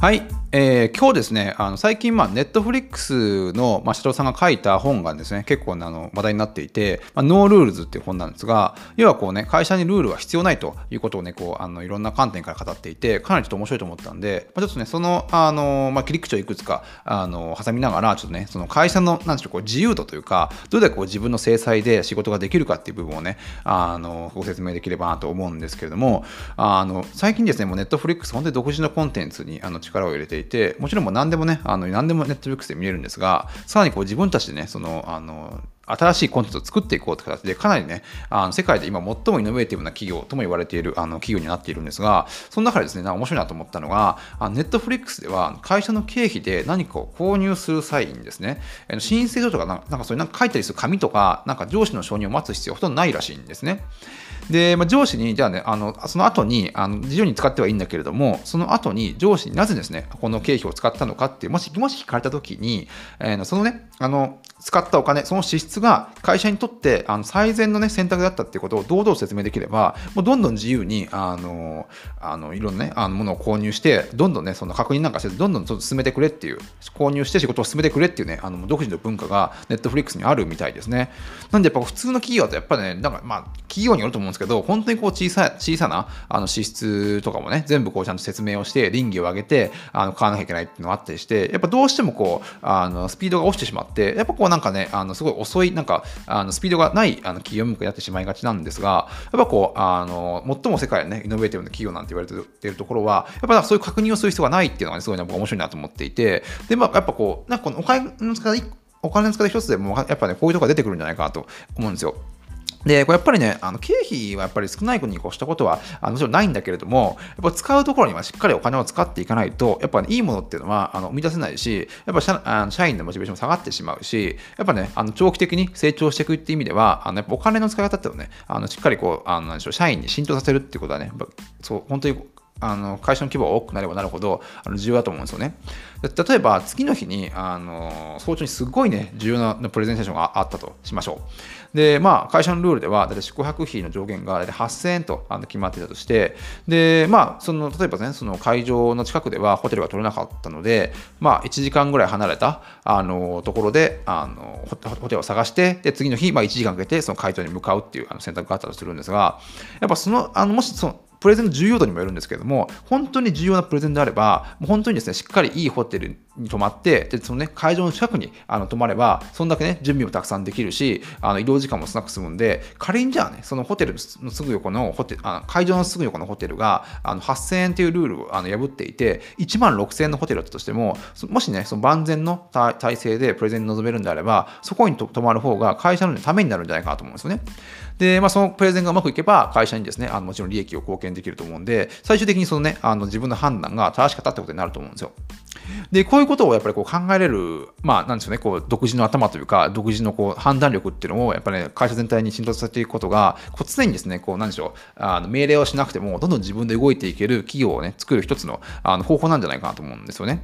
はい、えー、今日ですね、あの最近、まあ、ネットフリックスの、まあ、社長さんが書いた本がですね、結構あの話題になっていて、まあ、ノールールズっていう本なんですが、要はこうね、会社にルールは必要ないということをね、こう、あのいろんな観点から語っていて、かなりちょっと面白いと思ったんで、まあ、ちょっとね、その、あの、まあ、切り口をいくつか、あの、挟みながら、ちょっとね、その会社の、なんでしょう、こう自由度というか、どれだけこう自分の采配で仕事ができるかっていう部分をね、あの、ご説明できればなと思うんですけれども、あの、最近ですね、もうネットフリックス、本当に独自のコンテンツにあの力を入れていて、もちろんもう何でもね、あの何でもネットフリックスで見えるんですが、さらにこう自分たちでね、その、あの、新しいコンテンツを作っていこうという形で、かなりね、あの世界で今最もイノベーティブな企業とも言われているあの企業になっているんですが、その中でですね、な面白いなと思ったのが、ネットフリックスでは会社の経費で何かを購入する際にですね、申請書とかなんかそういうなんか書いたりする紙とか、なんか上司の承認を待つ必要はほとんどないらしいんですね。で、まあ、上司に、じゃあね、あのその後にあの自由に使ってはいいんだけれども、その後に上司になぜですね、この経費を使ったのかって、もしもし聞かれたときに、えー、そのね、あの使ったお金、その支出が会社にとってあの最善の、ね、選択だったっていうことを堂々説明できれば、もうどんどん自由にあのあのいろんな、ね、あのものを購入して、どんどんね、その確認なんかせず、どんどん進めてくれっていう、購入して仕事を進めてくれっていうね、あの独自の文化がネットフリックスにあるみたいですね。なんでやっぱ普通の企業だとやっぱね、なんかまあ企業によると思うんですけど、本当にこう小さ小さなあの支出とかもね、全部こうちゃんと説明をして、倫理を上げてあの買わなきゃいけないっていうのがあったりして、やっぱどうしてもこうあのスピードが落ちてしまって、やっぱこうなんかね、あのすごい遅い、なんかあのスピードがないあの企業向けになってしまいがちなんですが、やっぱこう、あの最も世界のね、イノベーティブな企業なんて言われているところは、やっぱそういう確認をする必要がないっていうのが、ね、すごい、ね、僕面白いなと思っていて、で、まあ、やっぱこう、なんかこのお金の使いお金の使い一つでも、やっぱね、こういうところが出てくるんじゃないかなと思うんですよ。で、これやっぱりね、あの経費はやっぱり少ない国に越したことはあのもちろんないんだけれども、やっぱ使うところにはしっかりお金を使っていかないと、やっぱ、ね、いいものっていうのはあの生み出せないし、やっぱ社あの社員のモチベーションも下がってしまうし、やっぱね、あの長期的に成長していくっていう意味では、あのやっぱお金の使い方っていうのをね、あのしっかりこう、あの社員に浸透させるっていうことはね、そう本当にあの会社の規模が多くなればなるほどあの重要だと思うんですよね。例えば次の日にあの早朝にすごいね重要なプレゼンテーションがあったとしましょう。でまあ会社のルールでは大体宿泊費の上限が大体8000円とあの決まっていたとしてでまあその例えばねその会場の近くではホテルが取れなかったのでまあ1時間ぐらい離れたあのところであのホテルを探してで次の日、まあ、1時間かけてその会場に向かうっていうあの選択があったとするんですがやっぱそのあのもしそのプレゼンの重要度にもよるんですけれども、本当に重要なプレゼンであれば、もう本当にですね、しっかりいいホテル泊まって、でそのね、会場の近くにあの泊まれば、そんだけね、準備もたくさんできるし、あの移動時間も少なく済むんで、仮にじゃあね、そのホテルのすぐ横のホテル、あの会場のすぐ横のホテルがあの8000円というルールをあの破っていて、1万6000円のホテルだったとしても、もしね、その万全の体制でプレゼンに臨めるんであれば、そこに泊まる方が会社のためになるんじゃないかなと思うんですよね。で、まあ、そのプレゼンがうまくいけば、会社にですね、あのもちろん利益を貢献できると思うんで、最終的にそのね、あの自分の判断が正しかったってことになると思うんですよ。で、こういうことをやっぱりこう考えれる、まあ、なんでしょうね、こう、独自の頭というか、独自のこう判断力っていうのを、やっぱり、ね、会社全体に浸透させていくことが、こう常にですね、こう、なんでしょう、あの命令をしなくても、どんどん自分で動いていける企業をね、作る一つのあの方法なんじゃないかなと思うんですよね。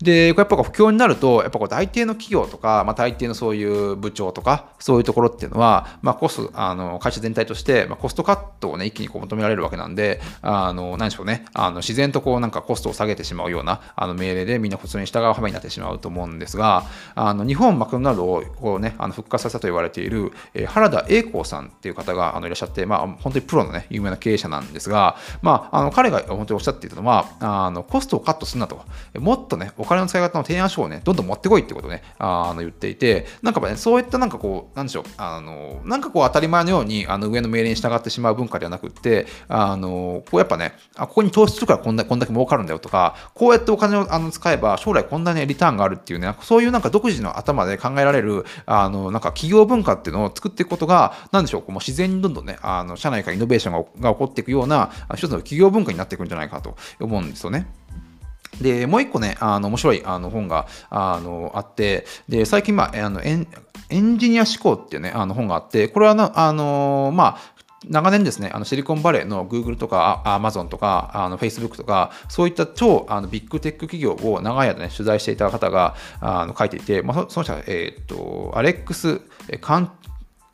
で、やっぱ不況になると、やっぱこう大抵の企業とか、まあ、大抵のそういう部長とか、そういうところっていうのは、まあ、コスト、あの、会社全体として、まあ、コストカットをね、一気にこう求められるわけなんで、あの、何でしょうね、あの、自然とこうなんかコストを下げてしまうような、あの、命令でみんな普通に従う羽目になってしまうと思うんですが、あの、日本マクドナルドをこうね、あの復活させたと言われている、えー、原田栄光さんっていう方があのいらっしゃって、まあ、本当にプロのね、有名な経営者なんですが、まあ、あの、彼が本当におっしゃっていたのは、あの、コストをカットするなと、もっとね、お金の使い方の提案書をね、どんどん持ってこいってことをね、あの言っていて、なんかね、そういったなんかこう、なんでしょう、あの、なんかこう当たり前のように、あの上の命令に従ってしまう文化ではなくって、あの、こうやっぱね、あここに投資するからこんだこんだけ儲かるんだよとか、こうやってお金をあの使えば将来こんなね、リターンがあるっていうね、そういうなんか独自の頭で考えられる、あの、なんか企業文化っていうのを作っていくことが、なんでしょう、こうもう自然にどんどんね、あの社内からイノベーションが起こっていくような、一つの企業文化になっていくんじゃないかと思うんですよね。で、もう一個ね、あの面白いあの本があのあって、で、最近、まあ、あのエンエンジニア思考っていうね、あの本があって、これはな、あのまあ、長年ですね、あのシリコンバレーの Google とか Amazon とかあの Facebook とか、そういった超あのビッグテック企業を長い間ね、取材していた方があの書いていて、まあ、その人は、えー、っと、アレックス・カン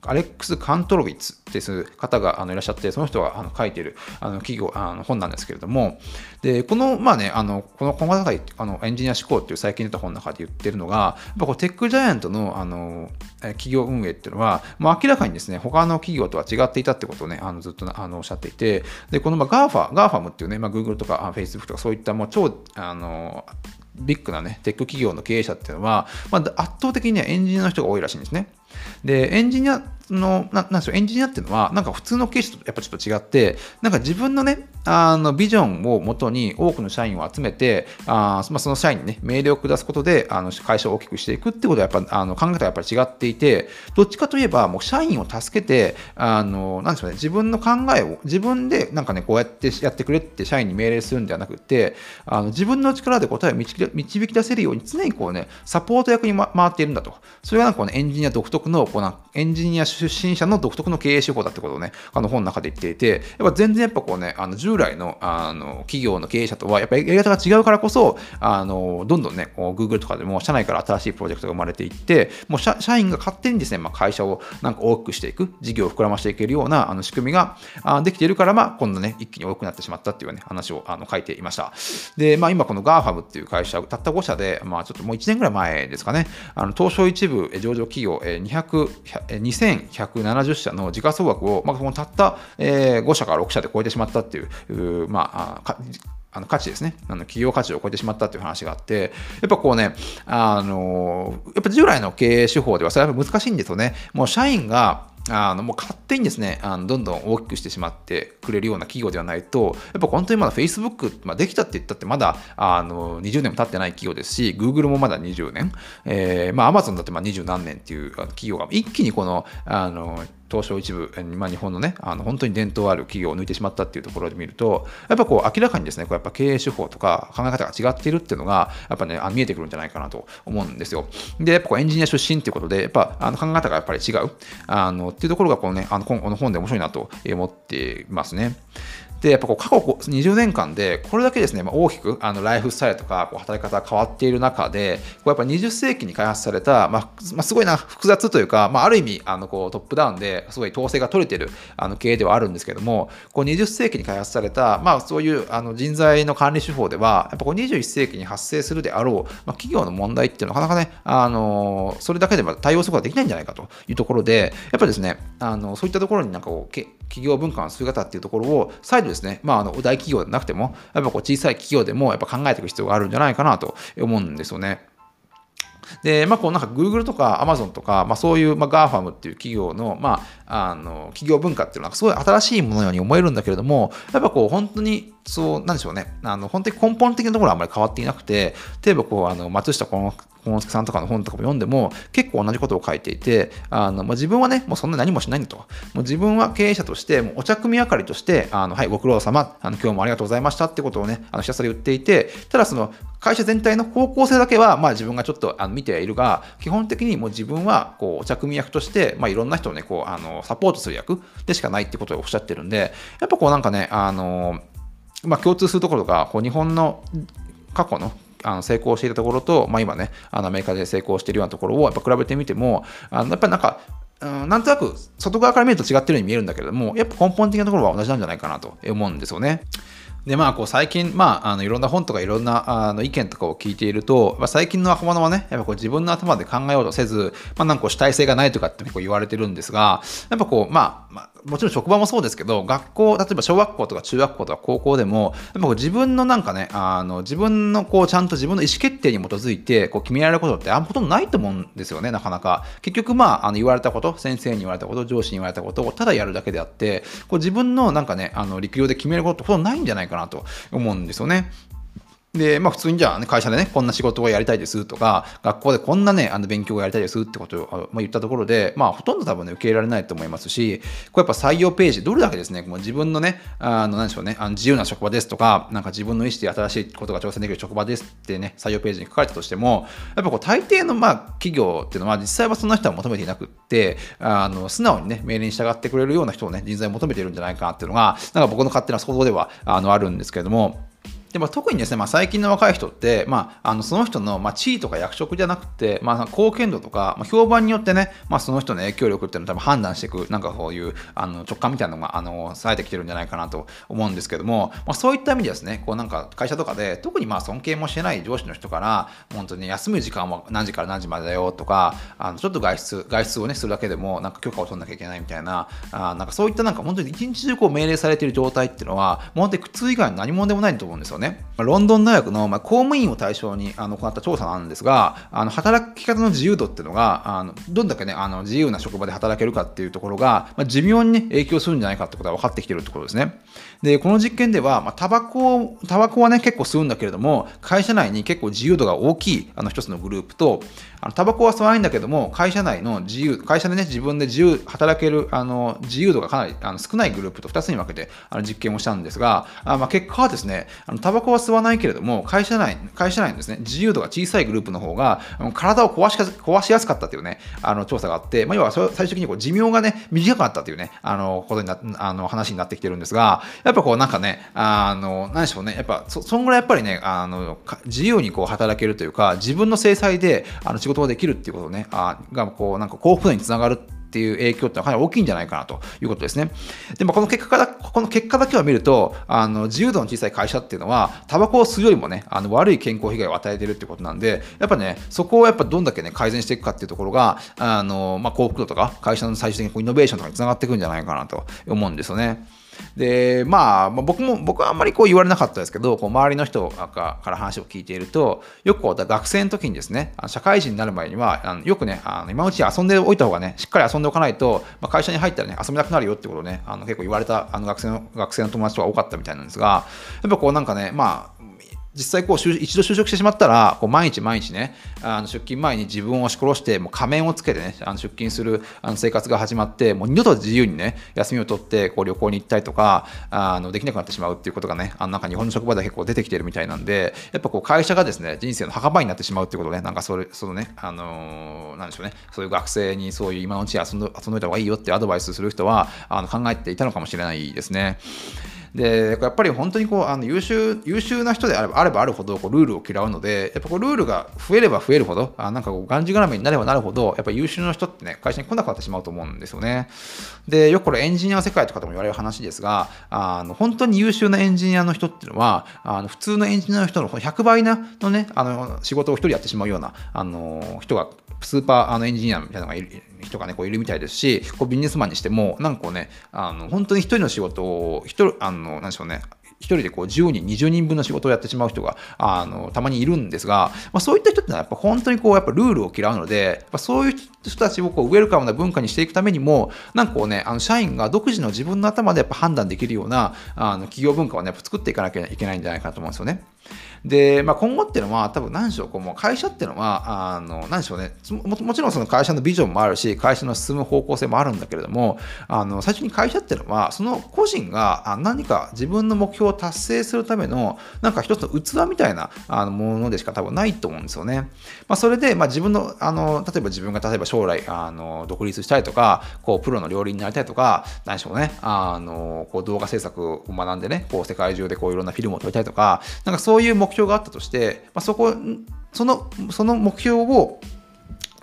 アレックス・カントロビッツです方があのいらっしゃって、その人があの書いているあの企業あの本なんですけれども、でこの、まあね、あのこの今後高いあのエンジニア思考っていう最近出た本の中で言ってるのが、やっぱこうテックジャイアントのあの企業運営っていうのは、もう明らかにですね、他の企業とは違っていたってことをね、あのずっとあのおっしゃっていて、でこのまあ GAFA、GAFAM っていうね、まあ、Google とか Facebook とかそういったもう超あのビッグなね、テック企業の経営者っていうのは、まあ、圧倒的にはエンジニアの人が多いらしいんですね。で、エンジニアの、ななんでしょう、エンジニアっていうのは、なんか普通の経営者とやっぱちょっと違って、なんか自分のね、あのビジョンをもとに多くの社員を集めて、あまあ、その社員にね、命令を下すことで、あの会社を大きくしていくってことは、やっぱあの考え方がやっぱり違っていて、どっちかといえば、もう社員を助けて、あの、なんでしょうね、自分の考えを、自分でなんかね、こうやってやってくれって社員に命令するんではなくて、あの自分の力で答えを導き出せるように、常にこうね、サポート役に、ま、回っているんだと。それがなんかこう、ね、エンジニア独特の、こうなエンジニア出身者の独特の経営手法だってことをね、あの本の中で言っていて、やっぱ全然やっぱこうね、あの従来のあの企業の経営者とは、やっぱりやり方が違うからこそ、あのどんどんね、こう Google とかでも社内から新しいプロジェクトが生まれていって、もう社社員が勝手にですね、まあ、会社をなんか大きくしていく、事業を膨らましていけるようなあの仕組みができているから、まあ、今度ね、一気に多くなってしまったっていうね、話をあの書いていました。で、まあ、今この GAFAM っていう会社、たった5社で、まあ、ちょっともう1年ぐらい前ですかね、あの東証一部上場企業200 1170社の時価総額を、まあ、このたった、えー、5社から6社で超えてしまったっていう、まあ、あの価値ですね。あの企業価値を超えてしまったという話があって、やっぱこうね、あの、やっぱ従来の経営手法ではそれは難しいんですよね。もう社員があのもう勝手にですねあのどんどん大きくしてしまってくれるような企業ではないとやっぱ本当にまだ Facebook、まあ、できたって言ったってまだあの20年も経ってない企業ですし Google もまだ20年、えーまあ、Amazon だってまあ20何年っていう企業が一気にこのあの東証一部、まあ、日本のね、あの本当に伝統ある企業を抜いてしまったっていうところで見ると、やっぱこう明らかにですね、こうやっぱ経営手法とか考え方が違っているっていうのが、やっぱね、あ見えてくるんじゃないかなと思うんですよ。で、やっぱこうエンジニア出身っていうことで、やっぱあの考え方がやっぱり違うあのっていうところがこのね、あのこの本で面白いなと思っていますね。で、やっぱこう過去20年間で、これだけですね、まあ、大きくあのライフスタイルとかこう働き方が変わっている中で、こうやっぱ20世紀に開発された、まあ、まあ、すごいな、複雑というか、まあ、ある意味、あのこうトップダウンですごい統制が取れてるあの経営ではあるんですけども、こう20世紀に開発された、まあ、そういうあの人材の管理手法では、やっぱこう21世紀に発生するであろう、まあ、企業の問題っていうのはなかなかね、あのそれだけでは対応することができないんじゃないかというところで、やっぱりですね、あのそういったところになんかこう、企業文化の姿っていうところを再度ですね、まあ、あの大企業でなくても、やっぱこう小さい企業でもやっぱ考えていく必要があるんじゃないかなと思うんですよね。で、まあ、こうなんか Google とか Amazon とか、まあ、そういう、まあ、GAFAM っていう企業の、まあ、あの企業文化っていうのはすごい新しいものように思えるんだけれども、やっぱこう本当にそう、なんでしょうね、あの本当に根本的なところはあまり変わっていなくて、例えばこうあの松下幸之助さんとかの本とかも読んでも結構同じことを書いていて、あのまあ、自分はね、もうそんな何もしないんだと。もう自分は経営者として、もうお茶組み明かりとして、あのはい、ご苦労様あの、今日もありがとうございましたってことをね、あのひたすら言っていて、ただその会社全体の方向性だけは、まあ、自分がちょっとあの見てはいるが、基本的にもう自分はこうお茶組み役として、まあ、いろんな人をね、こうあのサポートする役でしかないってことをおっしゃってるんで、やっぱこうなんかね、あのまあ、共通するところが、こう日本の過去のあの成功していたところと、まあ、今ね、あのアメリカで成功しているようなところをやっぱ比べてみても、あのやっぱりなんか、うん、なんとなく外側から見ると違ってるように見えるんだけれども、やっぱ根本的なところは同じなんじゃないかなと思うんですよね。でまあ、こう最近、まあ、あのいろんな本とかいろんなあの意見とかを聞いていると、まあ、最近の若者はね、やっぱこう自分の頭で考えようとせず、まあ、なんか主体性がないとかってこう言われてるんですが、やっぱこう、まあ、まあ、もちろん職場もそうですけど、学校、例えば小学校とか中学校とか高校でも、やっぱ自分のなんかね、あの自分のこうちゃんと自分の意思決定に基づいてこう決められることってあんまほとんどないと思うんですよね、なかなか。結局、まあ、あの言われたこと、先生に言われたこと、上司に言われたことをただやるだけであって、こう自分のなんかね、あの力量で決めることってほとんどないんじゃないかなと思うんですよね。で、まあ普通にじゃあ、ね、会社でね、こんな仕事をやりたいですとか、学校でこんなね、あの勉強をやりたいですってことを、言ったところで、まあほとんど多分ね、受け入れられないと思いますし、これやっぱ採用ページ、どれだけですね、もう自分のね、あの、なんでしょうね、あの自由な職場ですとか、なんか自分の意思で新しいことが挑戦できる職場ですってね、採用ページに書かれたとしても、やっぱこう大抵のまあ企業っていうのは実際はそんな人は求めていなくって、あの、素直にね、命令に従ってくれるような人をね、人材を求めているんじゃないかっていうのが、なんか僕の勝手な想像ではあのあるんですけれども、でも特にですね、まあ、最近の若い人って、まあ、あのその人の、まあ、地位とか役職じゃなくて、まあ、貢献度とか、まあ、評判によってね、まあ、その人の影響力っていうのを多分判断していく、なんかそういうあの直感みたいなのがあの冴えてきてるんじゃないかなと思うんですけども、まあ、そういった意味でですね、こうなんか会社とかで、特にまあ尊敬もしてない上司の人から、本当に休む時間は何時から何時までだよとか、あのちょっと外出外出を、ね、するだけでも、なんか許可を取らなきゃいけないみたいな、あなんかそういったなんか本当に一日中こう命令されている状態っていうのは、もう本当に苦痛以外の何者でもないと思うんですよね。ねロンドン大学の、ま、公務員を対象にあの行った調査なんですが、あの働き方の自由度っていうのが、あのどんだけ、ね、あの自由な職場で働けるかっていうところが、まあ、寿命に、ね、影響するんじゃないかってことが分かってきてるってことですね。で、この実験では、まあ、タバコ、タバコはね、結構吸うんだけれども、会社内に結構自由度が大きいあの一つのグループと、あのタバコは吸わないんだけども、会社内の自由、会社でね、自分で自由、働けるあの自由度がかなりあの少ないグループと2つに分けてあの実験をしたんですが、あまあ、結果はですね、あのタバコは吸わないけれども、会社内、会社内のですね、自由度が小さいグループの方が、体を壊し壊しやすかったというね、あの調査があって、まあ、要は最終的にこう寿命がね、短かったというね、あのことになあの話になってきてるんですが、やっぱこうなんかね、あの、何でしょうね、やっぱそ、そんぐらいやっぱりね、あの自由にこう働けるというか、自分の制裁であの仕事ができるっていうことね、あがこうなんか幸福度につながるってていう影響ってのはかなり大きいんじゃないかなということですね。でもこの結果だこの結果だけを見るとあの自由度の小さい会社っていうのはタバコを吸うよりもねあの悪い健康被害を与えてるってことなんでやっぱねそこをやっぱどんだけね改善していくかっていうところがあの、まあ、幸福度とか会社の最終的にイノベーションとかにつながっていくんじゃないかなと思うんですよね。で、まあ、僕も、僕はあんまりこう言われなかったですけど、こう周りの人から話を聞いていると、よくこう学生の時にですね、社会人になる前には、あのよくね、あの今のうち遊んでおいた方がね、しっかり遊んでおかないと、まあ、会社に入ったらね、遊びなくなるよってことをね、あの結構言われたあの学生の学生の友達とか多かったみたいなんですが、やっぱこうなんかね、まあ、実際こう一度就職してしまったらこう毎日毎日ねあの出勤前に自分を押し殺してもう仮面をつけてねあの出勤するあの生活が始まってもう二度と自由にね休みを取ってこう旅行に行ったりとかあのできなくなってしまうっていうことがねあのなんか日本の職場では結構出てきてるみたいなんでやっぱこう会社がですね人生の墓場になってしまうっていうことねなんかそれそのねあの、なんでしょうねそういう学生にそういう今のうち遊んど遊んどいた方がいいよってアドバイスする人はあの考えていたのかもしれないですね。でやっぱり本当にこうあの優秀優秀な人であればあればあるほどこうルールを嫌うのでやっぱこうルールが増えれば増えるほどあなんかこうがんじがらめになればなるほどやっぱ優秀な人ってね会社に来なくなってしまうと思うんですよね。でよくこれエンジニア世界とかでも言われる話ですがあの本当に優秀なエンジニアの人っていうのはあの普通のエンジニアの人の100倍なのねあの仕事を1人やってしまうようなあの人がスーパーあのエンジニアみたいなのがいる人がね、こういるみたいですし、こうビジネスマンにしても、なんかこうね、あの本当に一人の仕事を、一人、あの、なんでしょうね、一人でこう10人、20人分の仕事をやってしまう人があのたまにいるんですが、まあ、そういった人ってのはやっぱ本当にこうやっぱルールを嫌うので、やっぱそういう人たちをこうウェルカムな文化にしていくためにも、なんかこうね、あの社員が独自の自分の頭でやっぱ判断できるようなあの企業文化をね、やっぱ作っていかなきゃいけないんじゃないかなと思うんですよね。で、まあ、今後っていうのは、多分何でしょう、こうもう会社っていうのは、あの何でしょうねも、もちろんその会社のビジョンもあるし、会社の進む方向性もあるんだけれども、あの最初に会社っていうのは、その個人が何か自分の目標を達成するための、なんか一つの器みたいなあのものでしか多分ないと思うんですよね。まあ、それで、まあ、自分のあの、例えば自分が例えば将来あの独立したいとか、こうプロの料理人になりたいとか、何でしょうね、あのこう動画制作を学んでね、こう世界中でこういろんなフィルムを撮りたいとか、なんかそうそういう目標があったとして、まあ、そこそのその目標を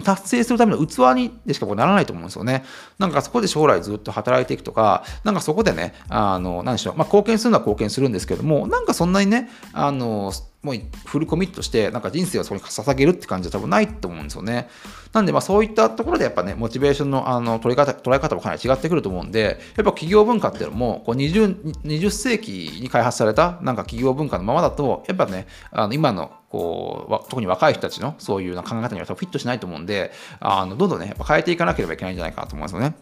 達成するための器にでしかこうならないと思うんですよね。なんかそこで将来ずっと働いていくとか、なんかそこでね、あの、何でしょう、まあ、貢献するのは貢献するんですけども、なんかそんなにね、あの、もうフルコミットして、なんか人生をそこに捧げるって感じは多分ないと思うんですよね。なんで、まあそういったところでやっぱね、モチベーションのあの取り方捉え方もかなり違ってくると思うんで、やっぱ企業文化っていうのもこう 20, 20世紀に開発されたなんか企業文化のままだと、やっぱね、あの今のこう特に若い人たちのそういう考え方にはフィットしないと思うんで、あのどんどんね、やっぱ変えていかなければいけないんじゃないかなと思いますよね。ま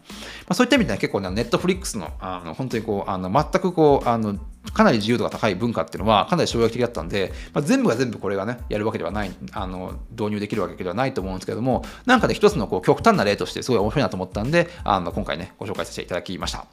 あ、そういった意味でね、結構ね、ネットフリックスのあの本当にこう、あの全くこう、あのかなり自由度が高い文化っていうのはかなり衝撃的だったんで、まあ、全部が全部これがね、やるわけではない、あの導入できるわけではないと思うんですけども、なんかね、一つのこう極端な例としてすごい面白いなと思ったんで、あの今回ね、ご紹介させていただきました。